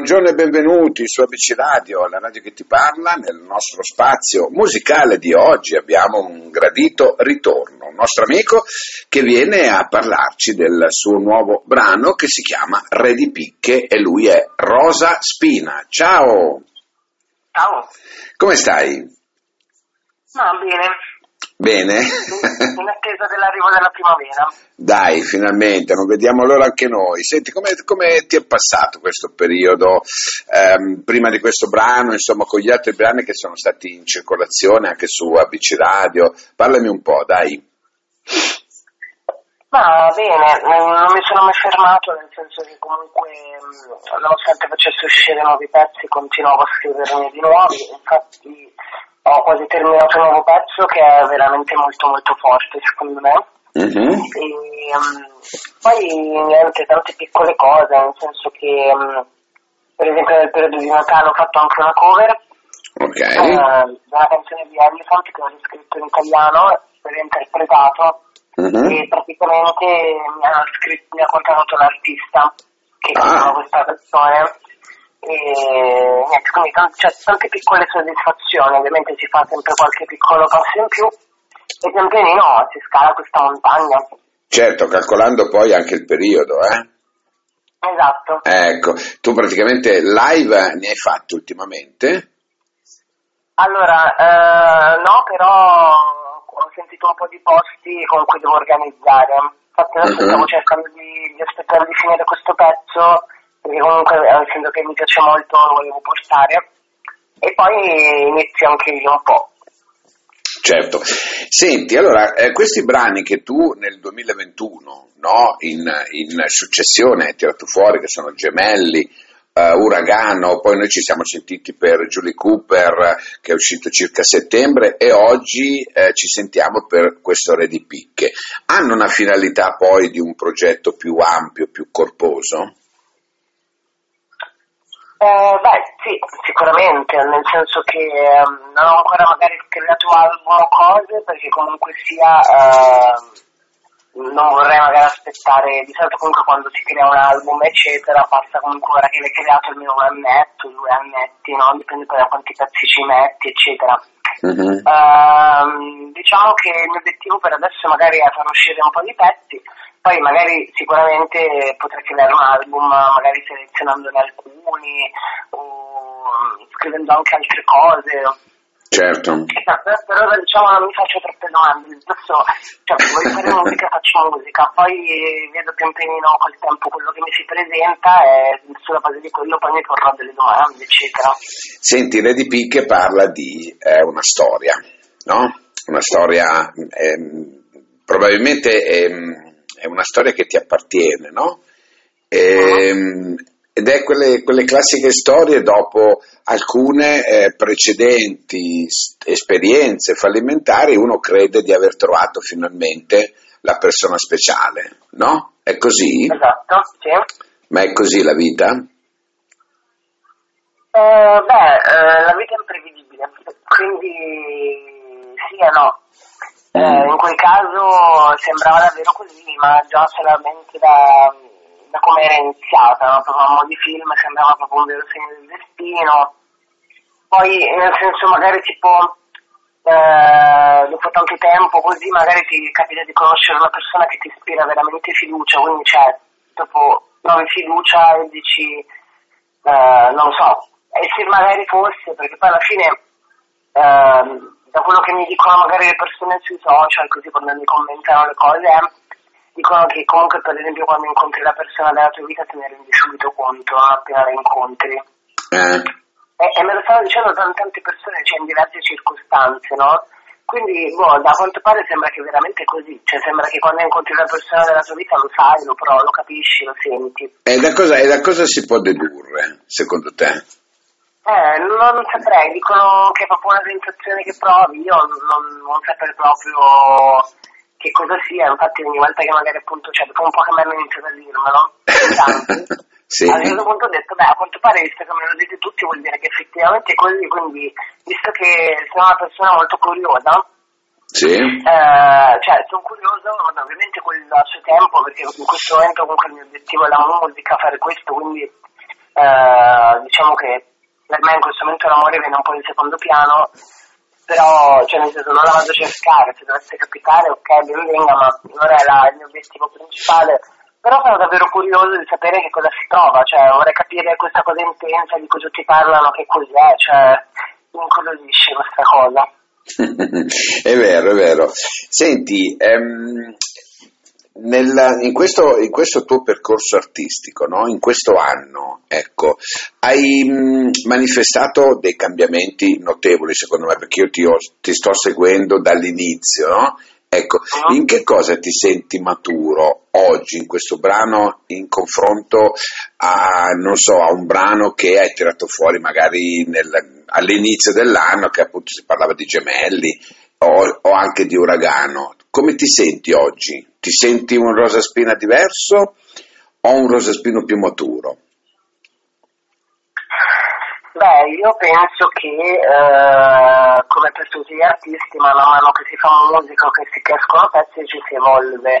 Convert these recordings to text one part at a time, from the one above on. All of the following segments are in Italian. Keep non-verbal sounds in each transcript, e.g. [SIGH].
buongiorno e benvenuti su ABC Radio, la radio che ti parla. Nel nostro spazio musicale di oggi abbiamo un gradito ritorno, un nostro amico che viene a parlarci del suo nuovo brano che si chiama Re di Picche e lui è Rosa Spina. Ciao! Ciao! Come stai? No, bene. Bene? In attesa dell'arrivo della primavera. Dai, finalmente, non vediamo l'ora anche noi. Senti, come, come ti è passato questo periodo ehm, prima di questo brano, insomma, con gli altri brani che sono stati in circolazione anche su ABC Radio? Parlami un po', dai. Ma bene, non mi sono mai fermato, nel senso che comunque, nonostante facessi uscire nuovi pezzi, continuavo a scriverne di nuovi. Infatti, ho quasi terminato un nuovo pezzo che è veramente molto molto forte secondo me. Mhm. E, um, poi niente, tante piccole cose, nel senso che um, per esempio nel periodo di Natale ho fatto anche una cover Ok. eh, una canzone di Elephant che ho riscritto in italiano e interpretato Mhm. e praticamente mi ha, scritto, mi ha contattato l'artista che Ah. cantava questa canzone e niente, quindi tan- c'è tante piccole soddisfazioni, ovviamente si fa sempre qualche piccolo passo in più e pian pianino si scala questa montagna. Certo, calcolando poi anche il periodo, eh? Esatto. Ecco, tu praticamente live ne hai fatti ultimamente? Allora, eh, no, però ho sentito un po' di posti con cui devo organizzare. Infatti adesso Mhm. stavo cercando di, di aspettare di finire questo pezzo, perché comunque eh, essendo che mi piace molto lo volevo portare. E poi inizio anche io un po'. Certo. Senti, allora, eh, questi brani che tu nel 2021, no, in, in successione hai tirato fuori, che sono Gemelli, eh, Uragano, poi noi ci siamo sentiti per Julie Cooper, che è uscito circa settembre, e oggi eh, ci sentiamo per questo Re di Picche. Hanno una finalità poi di un progetto più ampio, più corposo? Eh, beh, sì, sicuramente, nel senso che ehm, non ho ancora magari creato album o cose, perché comunque sia ehm, non vorrei magari aspettare, di solito comunque quando si crea un album eccetera, passa comunque ora che l'hai creato almeno un annetto, due annetti, no? Dipende poi da quanti pezzi ci metti, eccetera. Mhm. Ehm, diciamo che il mio obiettivo per adesso magari è far uscire un po' di pezzi, poi magari sicuramente potrei creare un album, magari selezionandone alcuni o mm, scrivendo anche altre cose. Certo. Però però, diciamo non mi faccio troppe domande, adesso cioè, voglio fare musica, faccio musica, poi vedo pian pianino col tempo quello che mi si presenta e sulla base di quello poi mi porrò delle domande, eccetera. Senti, di Picche parla di eh, una storia, no? Una storia, ehm, probabilmente ehm, è una storia che ti appartiene, no? Ehm, ed è quelle, quelle classiche storie dopo alcune eh, precedenti esperienze fallimentari, uno crede di aver trovato finalmente la persona speciale, no? È così? Esatto, sì. Ma è così la vita? Eh, beh, eh, la vita è imprevedibile, quindi sì e no. Eh, in quel caso sembrava davvero così, ma già solamente da, da come era iniziata, no? proprio a mo' di film sembrava proprio un vero segno del destino. Poi, nel senso, magari tipo, eh, dopo tanto tempo così, magari ti capita di conoscere una persona che ti ispira veramente fiducia, quindi cioè, dopo provi fiducia e dici, eh, non lo so, e se magari fosse, perché poi alla fine, ehm, da quello che mi dicono magari le persone sui social, così quando mi commentano le cose, eh, dicono che comunque per esempio quando incontri la persona della tua vita te ne rendi subito conto, non appena la incontri. Eh? E, e me lo stanno dicendo tan- tante persone, cioè in diverse circostanze, no? Quindi, boh, da quanto pare sembra che è veramente così, cioè sembra che quando incontri una persona della tua vita lo sai, lo provi, lo capisci, lo senti. E da cosa, e da cosa si può dedurre, secondo te? Eh, non saprei, dicono che è proprio una sensazione che provi, io non, non saprei proprio che cosa sia, infatti ogni volta che magari appunto, cioè dopo un po' che mi hanno iniziato a dirmelo, in tanti, [LAUGHS] Sì. a un certo punto ho detto, beh, a quanto pare, visto che me lo dite tutti, vuol dire che effettivamente è così, quindi, visto che sono una persona molto curiosa, Sì. eh, cioè, sono curioso, ma ovviamente quello a suo tempo, perché in questo momento comunque il mio obiettivo è la musica, fare questo, quindi eh, diciamo che per me in questo momento l'amore viene un po' in secondo piano, però cioè nel senso non la vado a cercare, se dovesse capitare ok ben venga, ma non è la, il mio obiettivo principale. Però sono davvero curioso di sapere che cosa si trova, cioè vorrei capire questa cosa intensa di cui tutti parlano, che cos'è, cioè mi incuriosisce questa cosa. [LAUGHS] è vero, è vero. Senti, ehm, nel, in, questo, in, questo, tuo percorso artistico, no? in questo anno, ecco, hai mh, manifestato dei cambiamenti notevoli secondo me, perché io ti, ho, ti sto seguendo dall'inizio, no? Ecco, ah. in che cosa ti senti maturo oggi in questo brano in confronto a, non so, a un brano che hai tirato fuori magari nel, all'inizio dell'anno, che appunto si parlava di gemelli o, o anche di uragano? Come ti senti oggi? Ti senti un Rosaspina diverso o un Rosaspino più maturo? Beh, io penso che eh, come per tutti gli artisti, man mano che si fa musica che si crescono pezzi ci si evolve.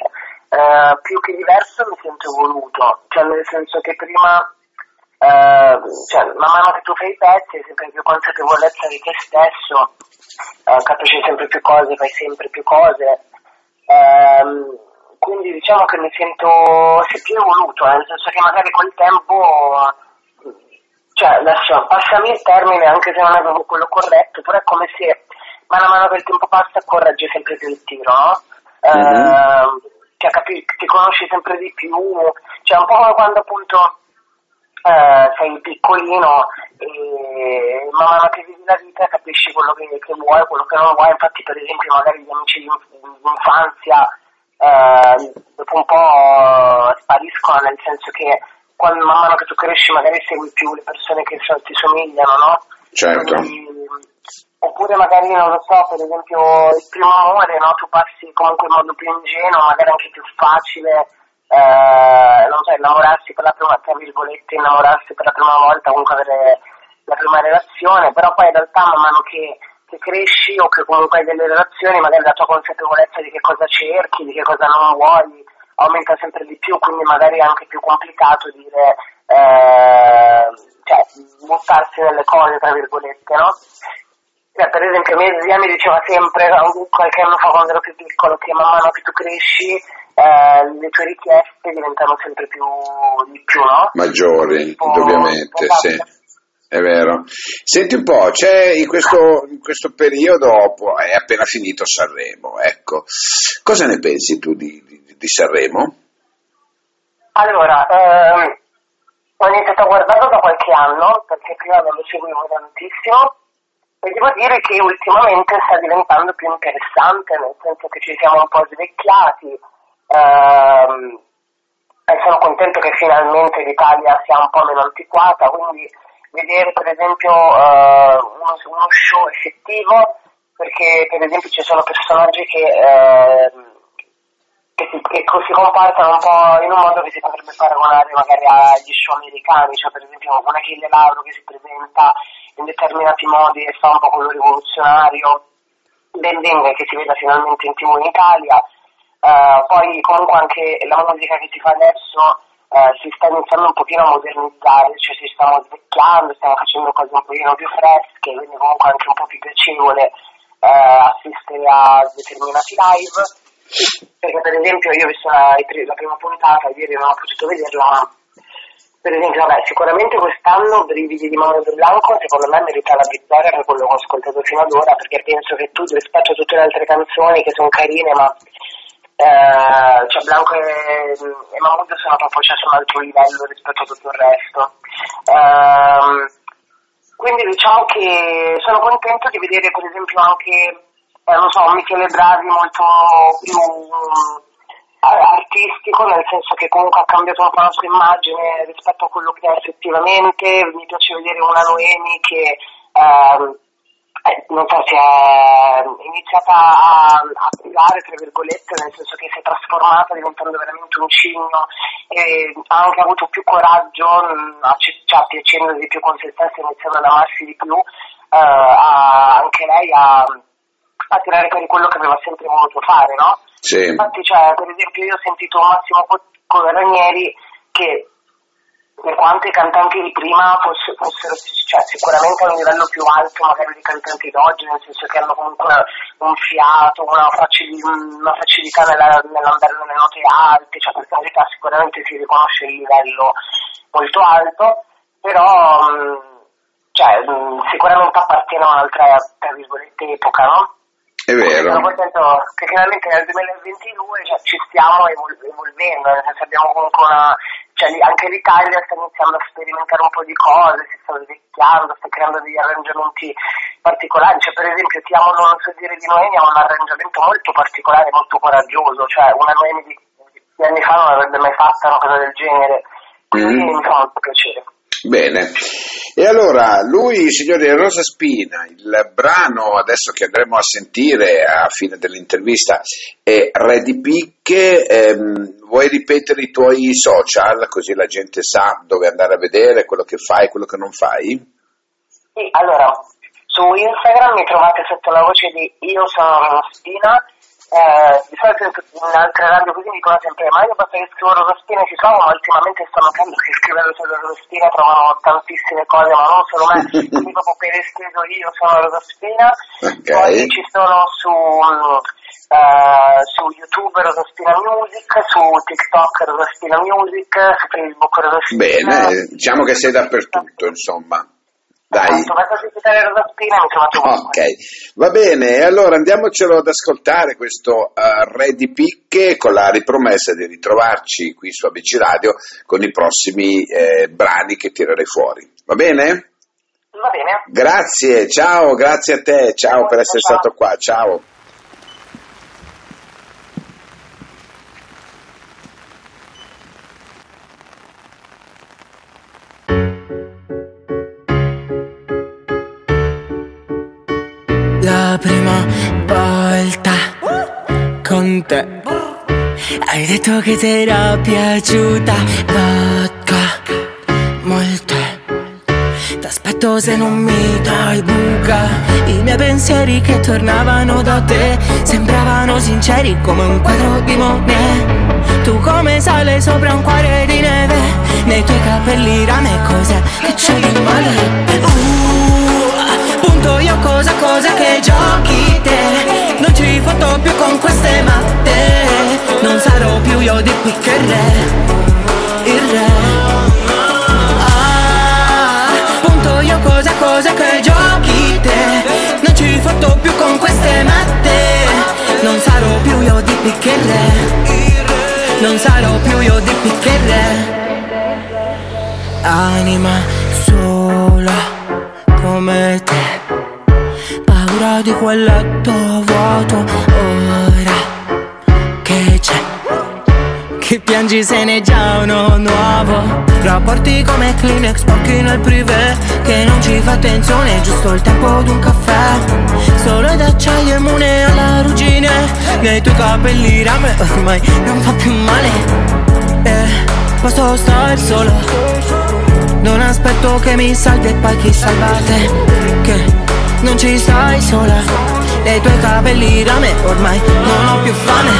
Eh, più che diverso mi sento evoluto, cioè nel senso che prima, eh, cioè, man mano che tu fai i pezzi hai sempre più consapevolezza di te stesso, eh, capisci sempre più cose, fai sempre più cose. Ehm, quindi diciamo che mi sento se più evoluto, nel senso che magari col tempo, cioè adesso passami il termine anche se non è proprio quello corretto, però è come se mano a mano che il tempo passa corregge sempre più il tiro, no? Mm-hmm. Eh, cioè, capi- ti conosci sempre di più, cioè un po' come quando appunto eh, sei piccolino e man mano che vivi la vita capisci quello che, che vuoi, quello che non vuoi, infatti per esempio magari gli amici di infanzia eh, dopo un po' spariscono, nel senso che quando, man mano che tu cresci magari segui più le persone che so, ti somigliano, no? Certo. Quindi, oppure magari, non lo so, per esempio il primo amore, no? Tu passi comunque in modo più ingenuo, magari anche più facile, eh, non so, innamorarsi per la prima, tra virgolette, innamorarsi per la prima volta, comunque avere la prima relazione, però poi in realtà man mano che che cresci o che comunque hai delle relazioni, magari la tua consapevolezza di che cosa cerchi, di che cosa non vuoi, aumenta sempre di più, quindi magari è anche più complicato dire, eh, cioè, buttarsi nelle cose, tra virgolette, no? Cioè, per esempio mia zia mi diceva sempre, qualche anno fa quando ero più piccolo, che man mano che tu cresci eh, le tue richieste diventano sempre più di più, no? Maggiori, indubbiamente, sì. È vero. Senti un po', c'è in questo, in questo periodo, è appena finito Sanremo, ecco. Cosa ne pensi tu di, di, di Sanremo? Allora, ehm, ho iniziato a guardarlo da qualche anno, perché prima non lo seguivo tantissimo, e devo dire che ultimamente sta diventando più interessante, nel senso che ci siamo un po' svecchiati, ehm, sono contento che finalmente l'Italia sia un po' meno antiquata, quindi vedere per esempio uh, uno, uno, show effettivo perché per esempio ci sono personaggi che, uh, che, si, che, si, comportano un po' in un modo che si potrebbe paragonare magari agli show americani, cioè per esempio un Achille Lauro che si presenta in determinati modi e fa un po' quello rivoluzionario, Ben Venga che si veda finalmente in tv in Italia, uh, poi comunque anche la musica che si fa adesso eh, si sta iniziando un pochino a modernizzare, cioè si stiamo svecchiando, stiamo facendo cose un pochino più fresche, quindi comunque anche un po' più piacevole eh, assistere a determinati live. Perché per esempio io ho visto la, la prima puntata, ieri non ho potuto vederla, ma per esempio, vabbè, sicuramente quest'anno Brividi di Mauro De Blanco secondo me merita la vittoria per quello che ho ascoltato fino ad ora, perché penso che tu rispetto a tutte le altre canzoni che sono carine, ma eh, cioè Blanco e, e Mahmood sono proprio cioè, su un altro livello rispetto a tutto il resto. Eh, quindi diciamo che sono contento di vedere per esempio anche, eh, non so, Michele Bravi molto più eh, artistico, nel senso che comunque ha cambiato un po' la sua immagine rispetto a quello che è effettivamente. Mi piace vedere una Noemi che ehm, eh, non so se è iniziata a, a brillare, tra virgolette, nel senso che si è trasformata diventando veramente un cigno e ha anche avuto più coraggio, mh, cioè, piacendo di più con se stessa, iniziando ad amarsi di più, eh, a, anche lei a, a tirare per quello che aveva sempre voluto fare, no? Sì. Infatti, cioè, per esempio, io ho sentito Massimo Ranieri che in quanto i cantanti di prima fossero, fossero cioè, sicuramente a un livello più alto magari dei cantanti d'oggi, nel senso che hanno comunque un fiato, una, facil- una facilità nella, nell'andare nelle note alte, cioè per carità sicuramente si riconosce il livello molto alto, però mh, cioè, mh, sicuramente appartiene a un'altra, tra virgolette, epoca, no? È vero. Sono contento che finalmente nel 2022 cioè, ci stiamo evol- evolvendo, nel senso abbiamo comunque una... Cioè, anche l'Italia sta iniziando a sperimentare un po' di cose, si sta svecchiando, sta creando degli arrangiamenti particolari. Cioè, per esempio, Ti amo non so dire di Noemi ha un arrangiamento molto particolare, molto coraggioso, cioè una Noemi di, di anni fa non avrebbe mai fatto una cosa del genere. Quindi mm. mi fa molto piacere. Bene, e allora lui, signori, Rosa Spina, il brano adesso che andremo a sentire a fine dell'intervista è Re di Picche, ehm, vuoi ripetere i tuoi social così la gente sa dove andare a vedere quello che fai e quello che non fai? Sì, allora, su Instagram mi trovate sotto la voce di Io sono Rosa Spina eh, di solito in altre radio così dicono sempre ma io basta che scrivo Rosaspina ci trovo ma ultimamente sto notando che scrivendo solo Rosaspina trovano tantissime cose ma non solo me [LAUGHS] quindi proprio per esteso io sono Rosaspina okay. poi ci sono su uh, su YouTube Rosaspina Music su TikTok Rosaspina Music su Facebook Rosaspina bene diciamo che sei dappertutto insomma dai. Ok, va bene, allora andiamocelo ad ascoltare questo uh, Re di Picche con la ripromessa di ritrovarci qui su ABC Radio con i prossimi eh, brani che tirerei fuori. Va bene? Va bene. Grazie, ciao, grazie a te, ciao, ciao per essere ciao. stato qua, ciao. Prima volta con te. Hai detto che ti era piaciuta vodka molto T'aspetto se non mi dai buca. I miei pensieri che tornavano da te Sembravano sinceri come un quadro di Monet Tu come sale sopra un cuore di neve Nei tuoi capelli rame cos'è che c'è di male? Uh, Punto io cosa cosa che giochi te. Non ci foto più con queste matte. Non sarò più io di qui che re Il re. Ah, punto io cosa cosa che giochi te. Non ci foto più con queste matte. Non sarò più io di qui che re. Non sarò più io di qui che re. Anima sola come te. Paura di quel letto vuoto ora che c'è? Che piangi se ne già uno nuovo. Rapporti come Kleenex, pochi nel privé Che non ci fa attenzione, giusto il tempo d'un caffè. Solo d'acciaio immune alla ruggine Nei tuoi capelli rame ormai non fa più male. Eh, posso stare solo Non aspetto che mi salvi e poi chi salvate Che non ci stai sola. Dei tuoi capelli da me ormai non ho più fame.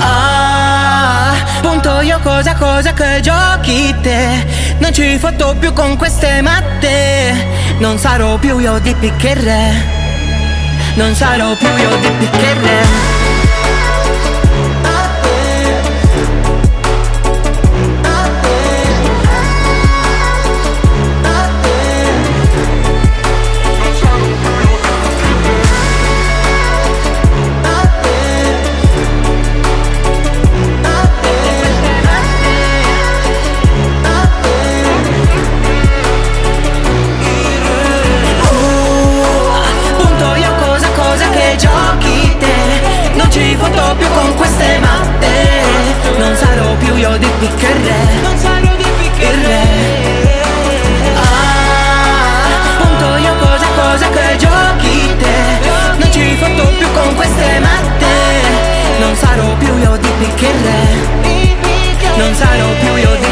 Ah, punto io cosa cosa che giochi te. Non ci fotto più con queste matte. Non sarò più io di piccherre Non sarò più io di piccherre non sarò più io